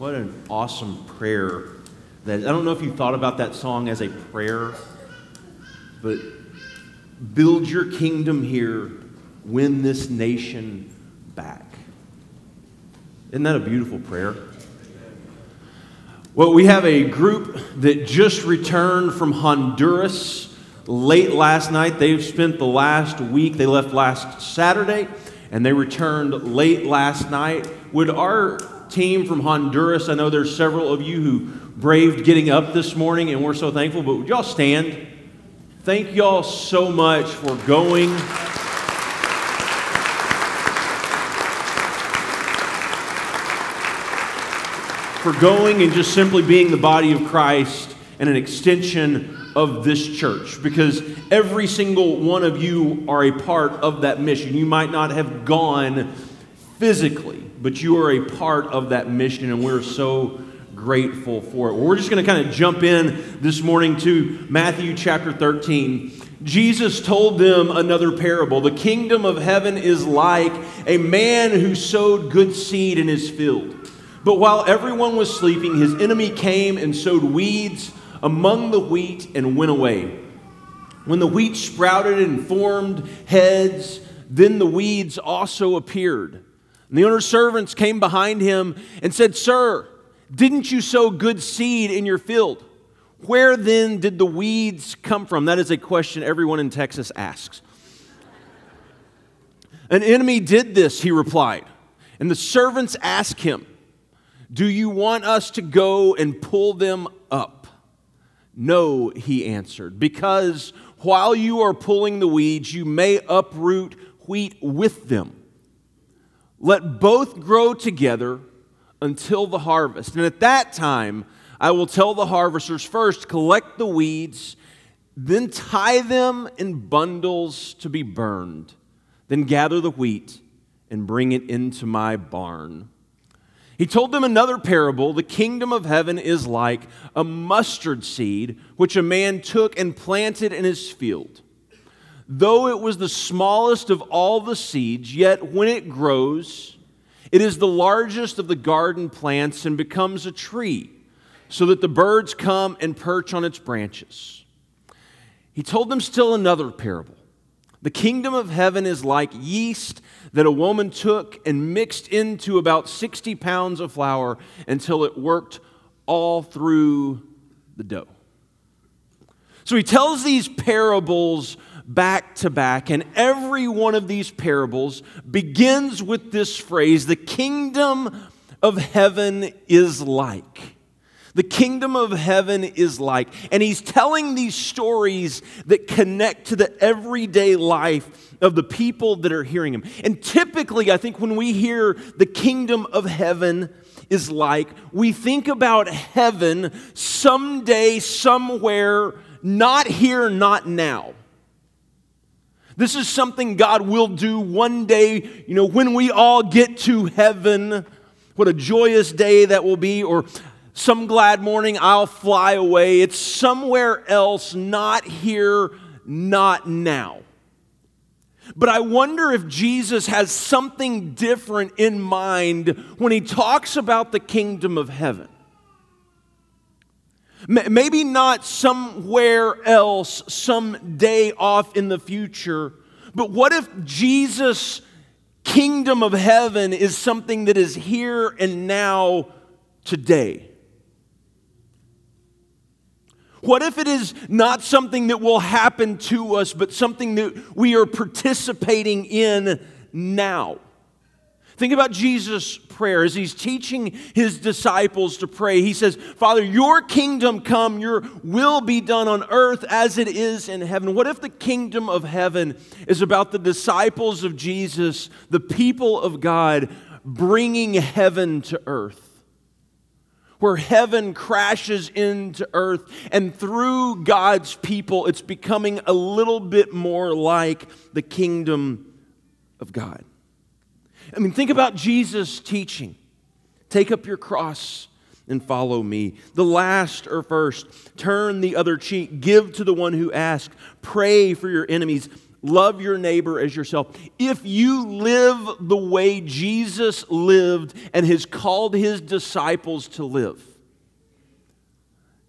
What an awesome prayer. That I don't know if you thought about that song as a prayer, but build your kingdom here, win this nation back. Isn't that a beautiful prayer? Well, we have a group that just returned from Honduras late last night. They've spent the last week, they left last Saturday, and they returned late last night. Would our team from Honduras, I know there's several of you who braved getting up this morning, and we're so thankful, but would y'all stand? Thank y'all so much for going. For going and just simply being the body of Christ and an extension of this church because every single one of you are a part of that mission. You might not have gone physically, but you are a part of that mission, and we're so grateful for it. We're just going to kind of jump in this morning to Matthew chapter 13. Jesus told them another parable. The kingdom of heaven is like a man who sowed good seed in his field. But while everyone was sleeping, his enemy came and sowed weeds among the wheat and went away. When the wheat sprouted and formed heads, then the weeds also appeared. And the owner's servants came behind him and said, Sir, didn't you sow good seed in your field? Where then did the weeds come from? That is a question everyone in Texas asks. An enemy did this, he replied. And the servants asked him, Do you want us to go and pull them up? No, he answered, because while you are pulling the weeds, you may uproot wheat with them. Let both grow together until the harvest. And at that time, I will tell the harvesters first, collect the weeds, then tie them in bundles to be burned, then gather the wheat and bring it into my barn. He told them another parable. The kingdom of heaven is like a mustard seed, which a man took and planted in his field. Though it was the smallest of all the seeds, yet when it grows, it is the largest of the garden plants and becomes a tree, so that the birds come and perch on its branches. He told them still another parable. The kingdom of heaven is like yeast that a woman took and mixed into about 60 pounds of flour until it worked all through the dough. So he tells these parables back to back, and every one of these parables begins with this phrase the kingdom of heaven is like. The kingdom of heaven is like. And he's telling these stories that connect to the everyday life of the people that are hearing him. And typically, I think when we hear the kingdom of heaven is like, we think about heaven someday, somewhere, not here, not now. This is something God will do one day, you know, when we all get to heaven. What a joyous day that will be, or some glad morning, I'll fly away. It's somewhere else, not here, not now. But I wonder if Jesus has something different in mind when he talks about the kingdom of heaven. Maybe not somewhere else, some day off in the future, but what if Jesus' kingdom of heaven is something that is here and now today? What if it is not something that will happen to us, but something that we are participating in now? Think about Jesus' prayer as he's teaching his disciples to pray. He says, Father, your kingdom come, your will be done on earth as it is in heaven. What if the kingdom of heaven is about the disciples of Jesus, the people of God, bringing heaven to earth? where heaven crashes into earth, and through God's people, it's becoming a little bit more like the kingdom of God. I mean, think about Jesus' teaching take up your cross and follow me. The last or first, turn the other cheek, give to the one who asks, pray for your enemies, love your neighbor as yourself. If you live the way Jesus lived and has called his disciples to live,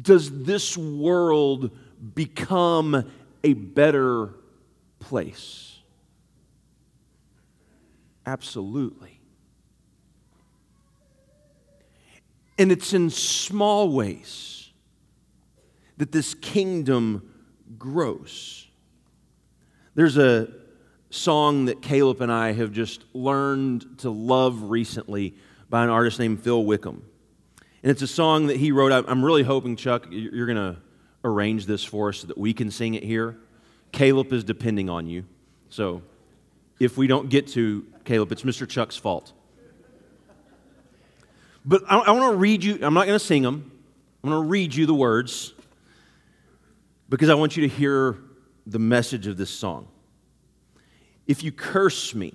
does this world become a better place? Absolutely. And it's in small ways that this kingdom grows. There's a song that Caleb and I have just learned to love recently by an artist named Phil Wickham. And it's a song that he wrote. I'm really hoping, Chuck, you're going to arrange this for us so that we can sing it here. Caleb is depending on you. So if we don't get to Caleb, it's Mr. Chuck's fault. But I, I want to read you, I'm not going to sing them. I'm going to read you the words because I want you to hear the message of this song. If you curse me,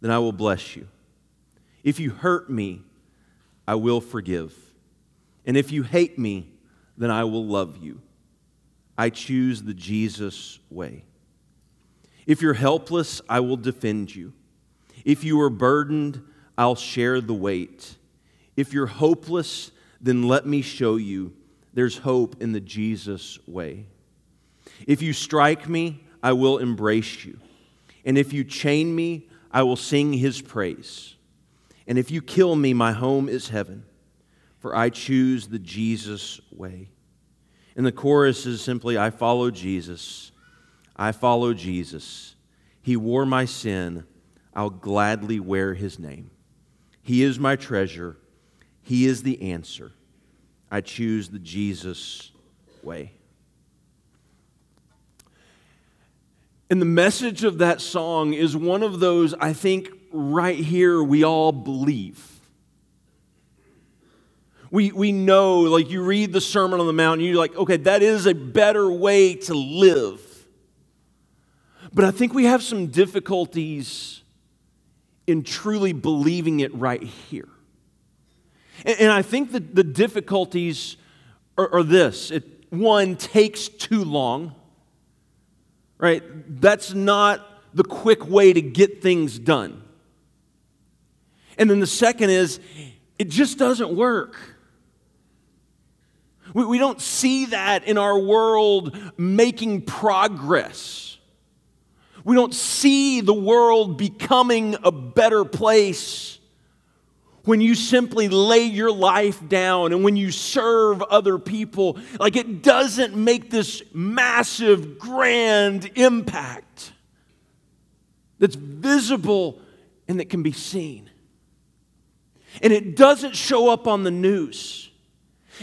then I will bless you. If you hurt me, I will forgive. And if you hate me, then I will love you. I choose the Jesus way. If you're helpless, I will defend you. If you are burdened, I'll share the weight. If you're hopeless, then let me show you there's hope in the Jesus way. If you strike me, I will embrace you. And if you chain me, I will sing his praise. And if you kill me, my home is heaven, for I choose the Jesus way. And the chorus is simply I follow Jesus. I follow Jesus. He wore my sin. I'll gladly wear his name. He is my treasure. He is the answer. I choose the Jesus way. And the message of that song is one of those I think right here we all believe. We, we know, like you read the Sermon on the Mount, and you're like, okay, that is a better way to live. But I think we have some difficulties in truly believing it right here. And, and I think that the difficulties are, are this it, one, takes too long, right? That's not the quick way to get things done. And then the second is, it just doesn't work. We, we don't see that in our world making progress. We don't see the world becoming a better place when you simply lay your life down and when you serve other people. Like it doesn't make this massive, grand impact that's visible and that can be seen. And it doesn't show up on the news.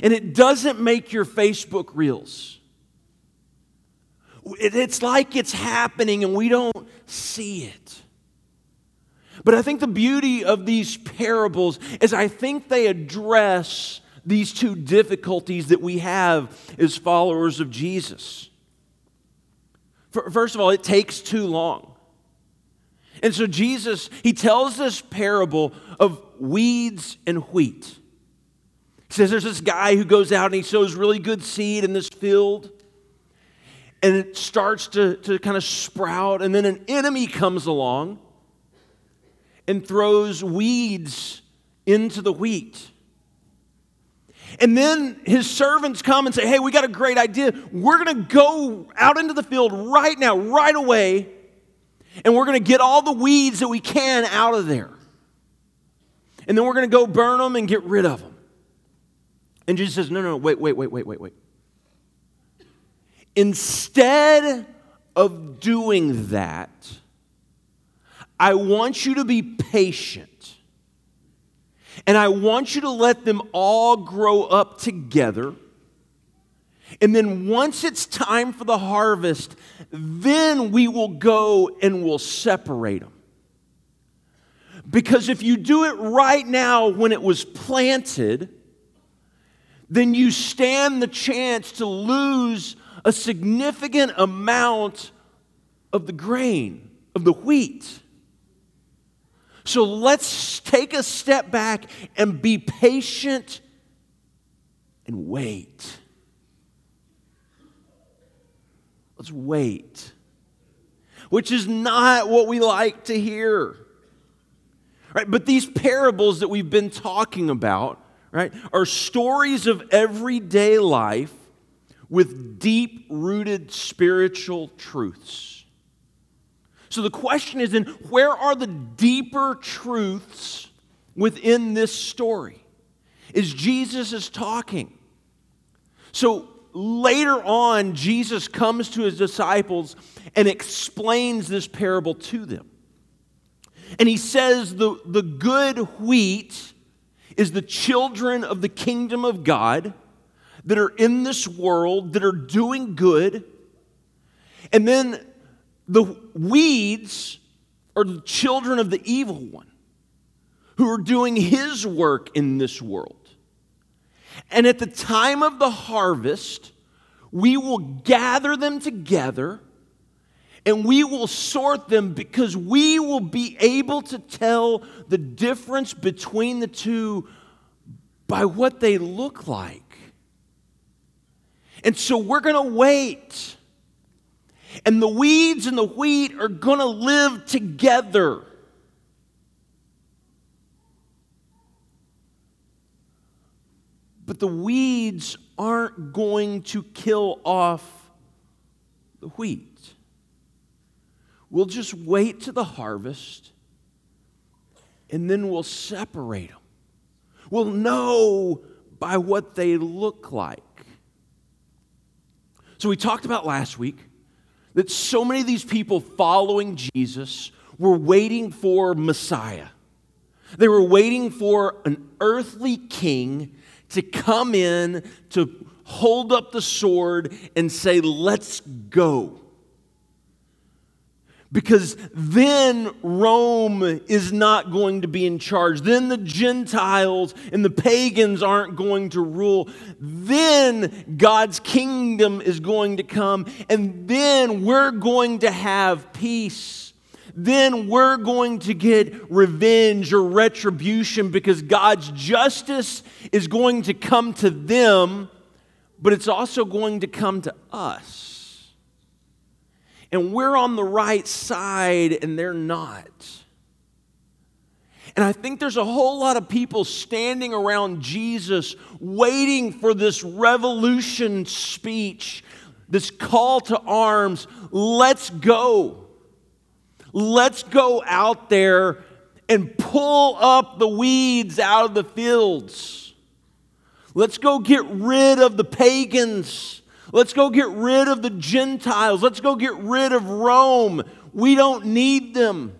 And it doesn't make your Facebook reels. It's like it's happening and we don't see it. But I think the beauty of these parables is I think they address these two difficulties that we have as followers of Jesus. First of all, it takes too long. And so Jesus, he tells this parable of weeds and wheat. He says there's this guy who goes out and he sows really good seed in this field. And it starts to, to kind of sprout. And then an enemy comes along and throws weeds into the wheat. And then his servants come and say, Hey, we got a great idea. We're going to go out into the field right now, right away, and we're going to get all the weeds that we can out of there. And then we're going to go burn them and get rid of them. And Jesus says, No, no, no, wait, wait, wait, wait, wait, wait. Instead of doing that, I want you to be patient. And I want you to let them all grow up together. And then once it's time for the harvest, then we will go and we'll separate them. Because if you do it right now when it was planted, then you stand the chance to lose a significant amount of the grain, of the wheat. So let's take a step back and be patient and wait. Let's wait. which is not what we like to hear. Right? But these parables that we've been talking about, right, are stories of everyday life with deep rooted spiritual truths. So the question is then where are the deeper truths within this story? Is Jesus is talking. So later on, Jesus comes to his disciples and explains this parable to them. And he says the, the good wheat is the children of the kingdom of God that are in this world, that are doing good. And then the weeds are the children of the evil one who are doing his work in this world. And at the time of the harvest, we will gather them together and we will sort them because we will be able to tell the difference between the two by what they look like. And so we're going to wait. And the weeds and the wheat are going to live together. But the weeds aren't going to kill off the wheat. We'll just wait to the harvest and then we'll separate them. We'll know by what they look like. So, we talked about last week that so many of these people following Jesus were waiting for Messiah. They were waiting for an earthly king to come in, to hold up the sword and say, Let's go. Because then Rome is not going to be in charge. Then the Gentiles and the pagans aren't going to rule. Then God's kingdom is going to come. And then we're going to have peace then we're going to get revenge or retribution because God's justice is going to come to them, but it's also going to come to us. And we're on the right side and they're not. And I think there's a whole lot of people standing around Jesus waiting for this revolution speech, this call to arms. Let's go. Let's go out there and pull up the weeds out of the fields. Let's go get rid of the pagans. Let's go get rid of the Gentiles. Let's go get rid of Rome. We don't need them.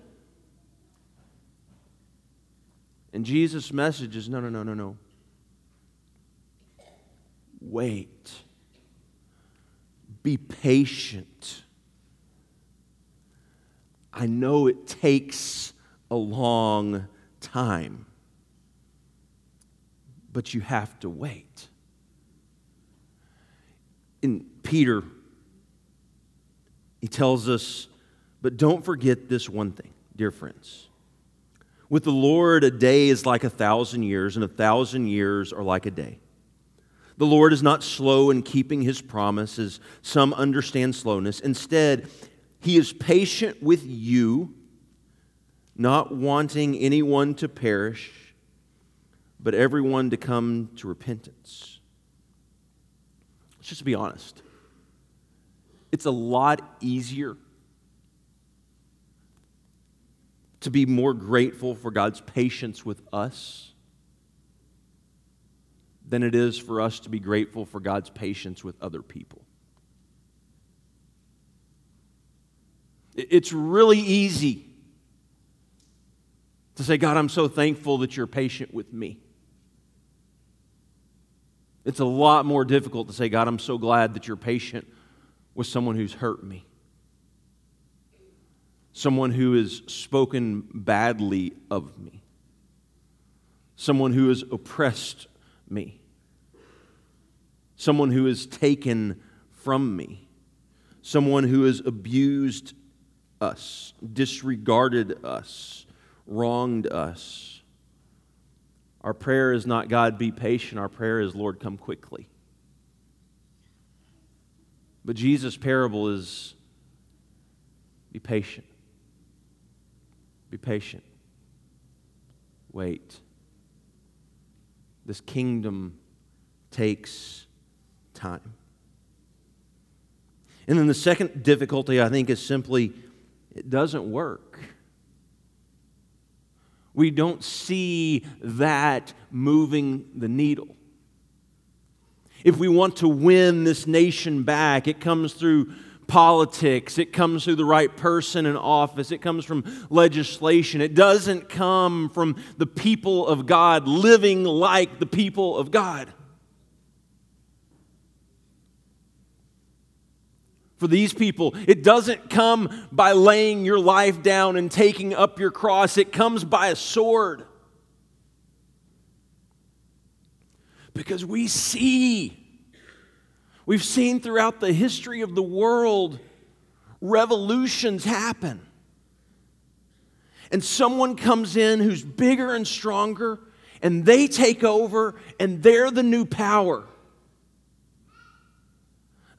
And Jesus' message is no, no, no, no, no. Wait. Be patient. I know it takes a long time, but you have to wait. In Peter, he tells us, but don't forget this one thing, dear friends. With the Lord, a day is like a thousand years, and a thousand years are like a day. The Lord is not slow in keeping his promise, as some understand slowness. Instead, he is patient with you, not wanting anyone to perish, but everyone to come to repentance. Let's just be honest. It's a lot easier to be more grateful for God's patience with us than it is for us to be grateful for God's patience with other people. It's really easy to say, God, I'm so thankful that you're patient with me. It's a lot more difficult to say, God, I'm so glad that you're patient with someone who's hurt me, someone who has spoken badly of me, someone who has oppressed me, someone who has taken from me, someone who has abused us, disregarded us, wronged us. Our prayer is not, God, be patient. Our prayer is, Lord, come quickly. But Jesus' parable is Be patient. Be patient. Wait. This kingdom takes time. And then the second difficulty, I think, is simply it doesn't work. We don't see that moving the needle. If we want to win this nation back, it comes through politics, it comes through the right person in office, it comes from legislation. It doesn't come from the people of God living like the people of God. For these people, it doesn't come by laying your life down and taking up your cross, it comes by a sword. Because we see We've seen throughout the history of the world revolutions happen. And someone comes in who's bigger and stronger, and they take over, and they're the new power.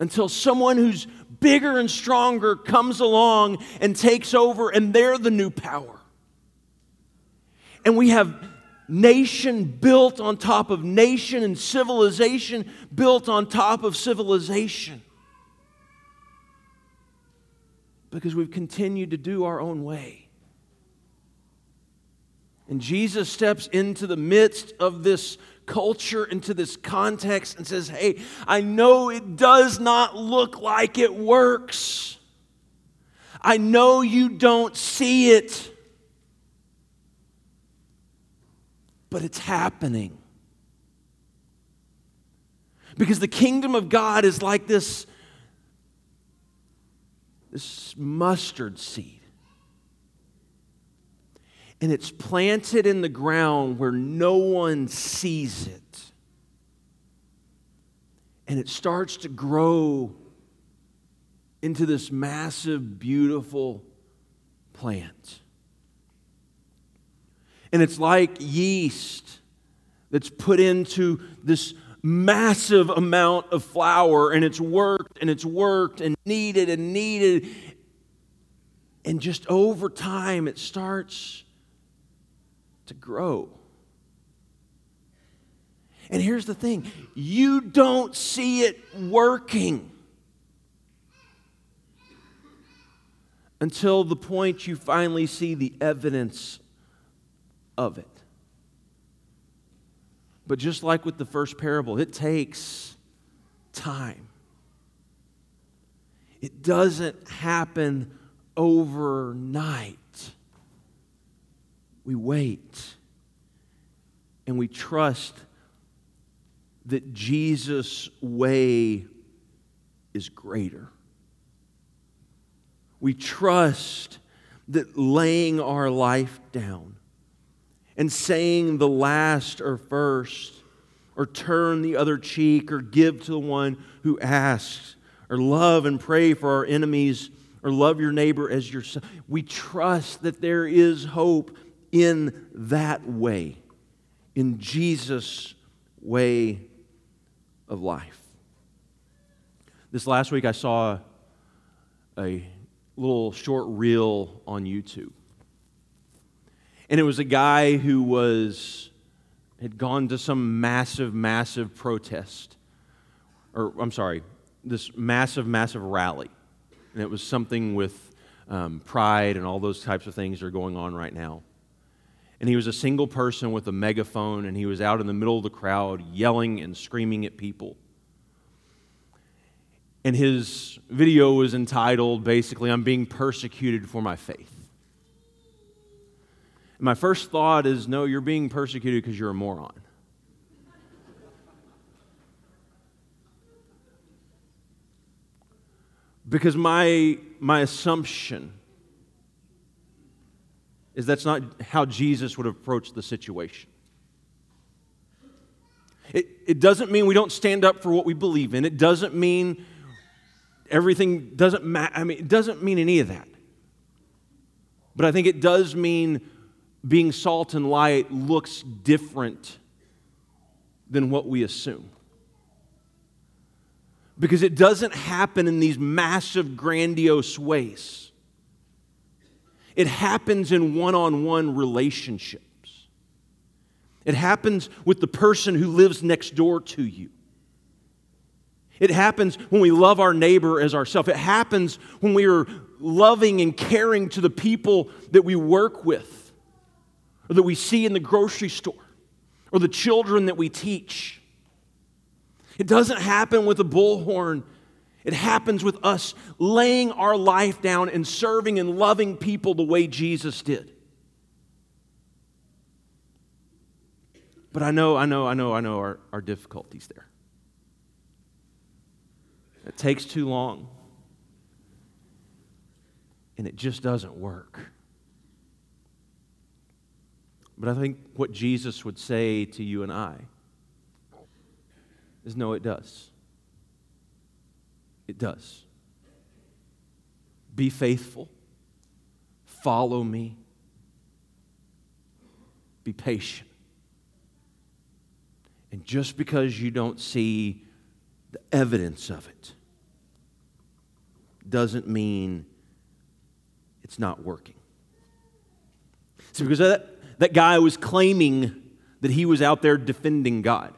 Until someone who's bigger and stronger comes along and takes over, and they're the new power. And we have nation built on top of nation and civilization built on top of civilization. Because we've continued to do our own way. And Jesus steps into the midst of this culture, into this context, and says, Hey, I know it does not look like it works. I know you don't see it. but it's happening. Because the kingdom of God is like this, this mustard seed. And it's planted in the ground where no one sees it. And it starts to grow into this massive, beautiful plant. And it's like yeast that's put into this massive amount of flour, and it's worked and it's worked and kneaded and kneaded. And just over time, it starts to grow. And here's the thing you don't see it working until the point you finally see the evidence of it. But just like with the first parable, it takes time. It doesn't happen overnight. We wait and we trust that Jesus' way is greater. We trust that laying our life down and saying the last or first, or turn the other cheek, or give to the one who asks, or love and pray for our enemies, or love your neighbor as yourself. We trust that there is hope in that way, in Jesus' way of life. This last week, I saw a little short reel on YouTube. And it was a guy who was had gone to some massive, massive protest. Or I'm sorry, this massive, massive rally. And it was something with um, pride and all those types of things are going on right now. And he was a single person with a megaphone, and he was out in the middle of the crowd yelling and screaming at people. And his video was entitled basically, I'm being persecuted for my faith my first thought is no, you're being persecuted because you're a moron. Because my, my assumption is that's not how Jesus would have approached the situation. It, it doesn't mean we don't stand up for what we believe in. It doesn't mean everything doesn't matter. I mean, it doesn't mean any of that. But I think it does mean being salt and light looks different than what we assume. Because it doesn't happen in these massive, grandiose ways. It happens in one on one relationships. It happens with the person who lives next door to you. It happens when we love our neighbor as ourselves. It happens when we are loving and caring to the people that we work with, or that we see in the grocery store, or the children that we teach. It doesn't happen with a bullhorn. It happens with us laying our life down and serving and loving people the way Jesus did. But I know, I know, I know, I know our, our difficulties there. It takes too long. And it just doesn't work. But I think what Jesus would say to you and I is no, it does. It does. Be faithful. Follow me. Be patient. And just because you don't see the evidence of it doesn't mean it's not working. See, because that, that guy was claiming that he was out there defending God.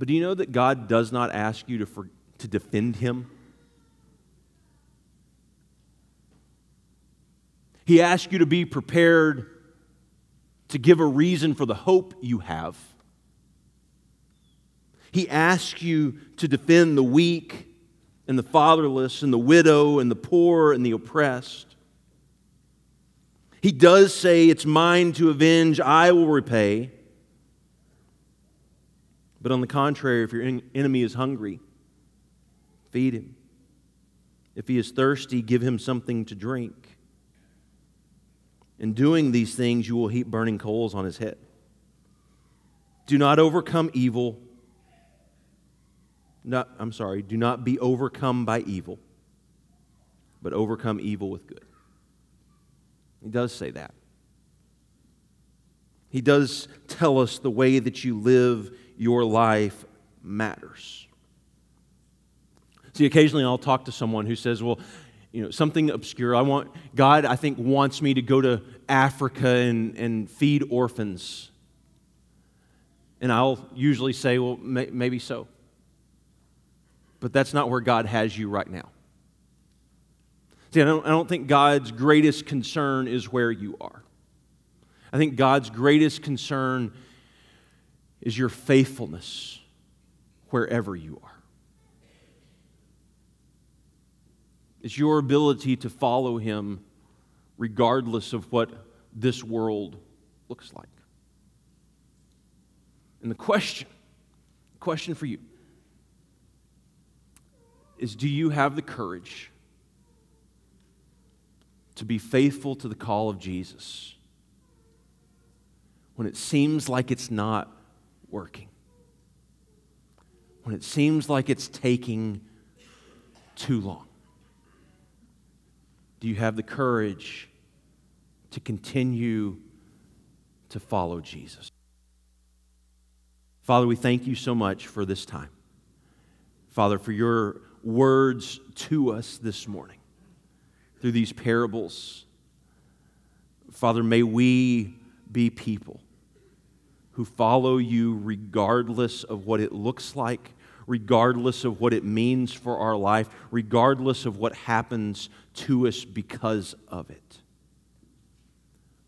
But do you know that God does not ask you to, for, to defend him? He asks you to be prepared to give a reason for the hope you have. He asks you to defend the weak and the fatherless and the widow and the poor and the oppressed. He does say, It's mine to avenge, I will repay. But on the contrary, if your enemy is hungry, feed him. If he is thirsty, give him something to drink. In doing these things, you will heap burning coals on his head. Do not overcome evil. Not, I'm sorry, do not be overcome by evil, but overcome evil with good. He does say that. He does tell us the way that you live your life matters. See, occasionally I'll talk to someone who says, well, you know, something obscure. I want, God, I think, wants me to go to Africa and, and feed orphans. And I'll usually say, well, may, maybe so. But that's not where God has you right now. See, I don't, I don't think God's greatest concern is where you are. I think God's greatest concern is your faithfulness wherever you are. It's your ability to follow Him regardless of what this world looks like. And the question, question for you is do you have the courage to be faithful to the call of Jesus when it seems like it's not working. When it seems like it's taking too long? Do you have the courage to continue to follow Jesus? Father, we thank you so much for this time. Father, for your words to us this morning through these parables. Father, may we be people who follow you regardless of what it looks like, regardless of what it means for our life, regardless of what happens to us because of it.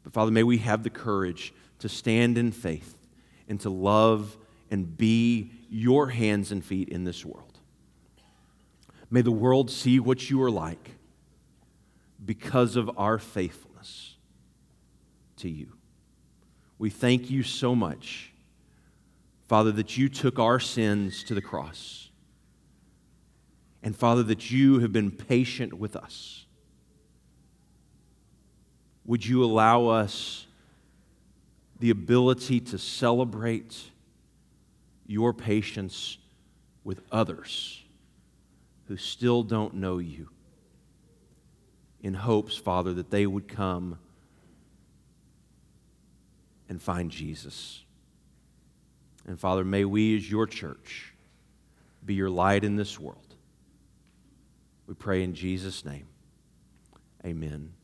But Father, may we have the courage to stand in faith and to love and be your hands and feet in this world. May the world see what you are like because of our faithfulness to you. We thank you so much, Father, that you took our sins to the cross. And Father, that you have been patient with us. Would you allow us the ability to celebrate your patience with others who still don't know you? In hopes, Father, that they would come and find Jesus. And Father, may we as your church be your light in this world. We pray in Jesus' name. Amen.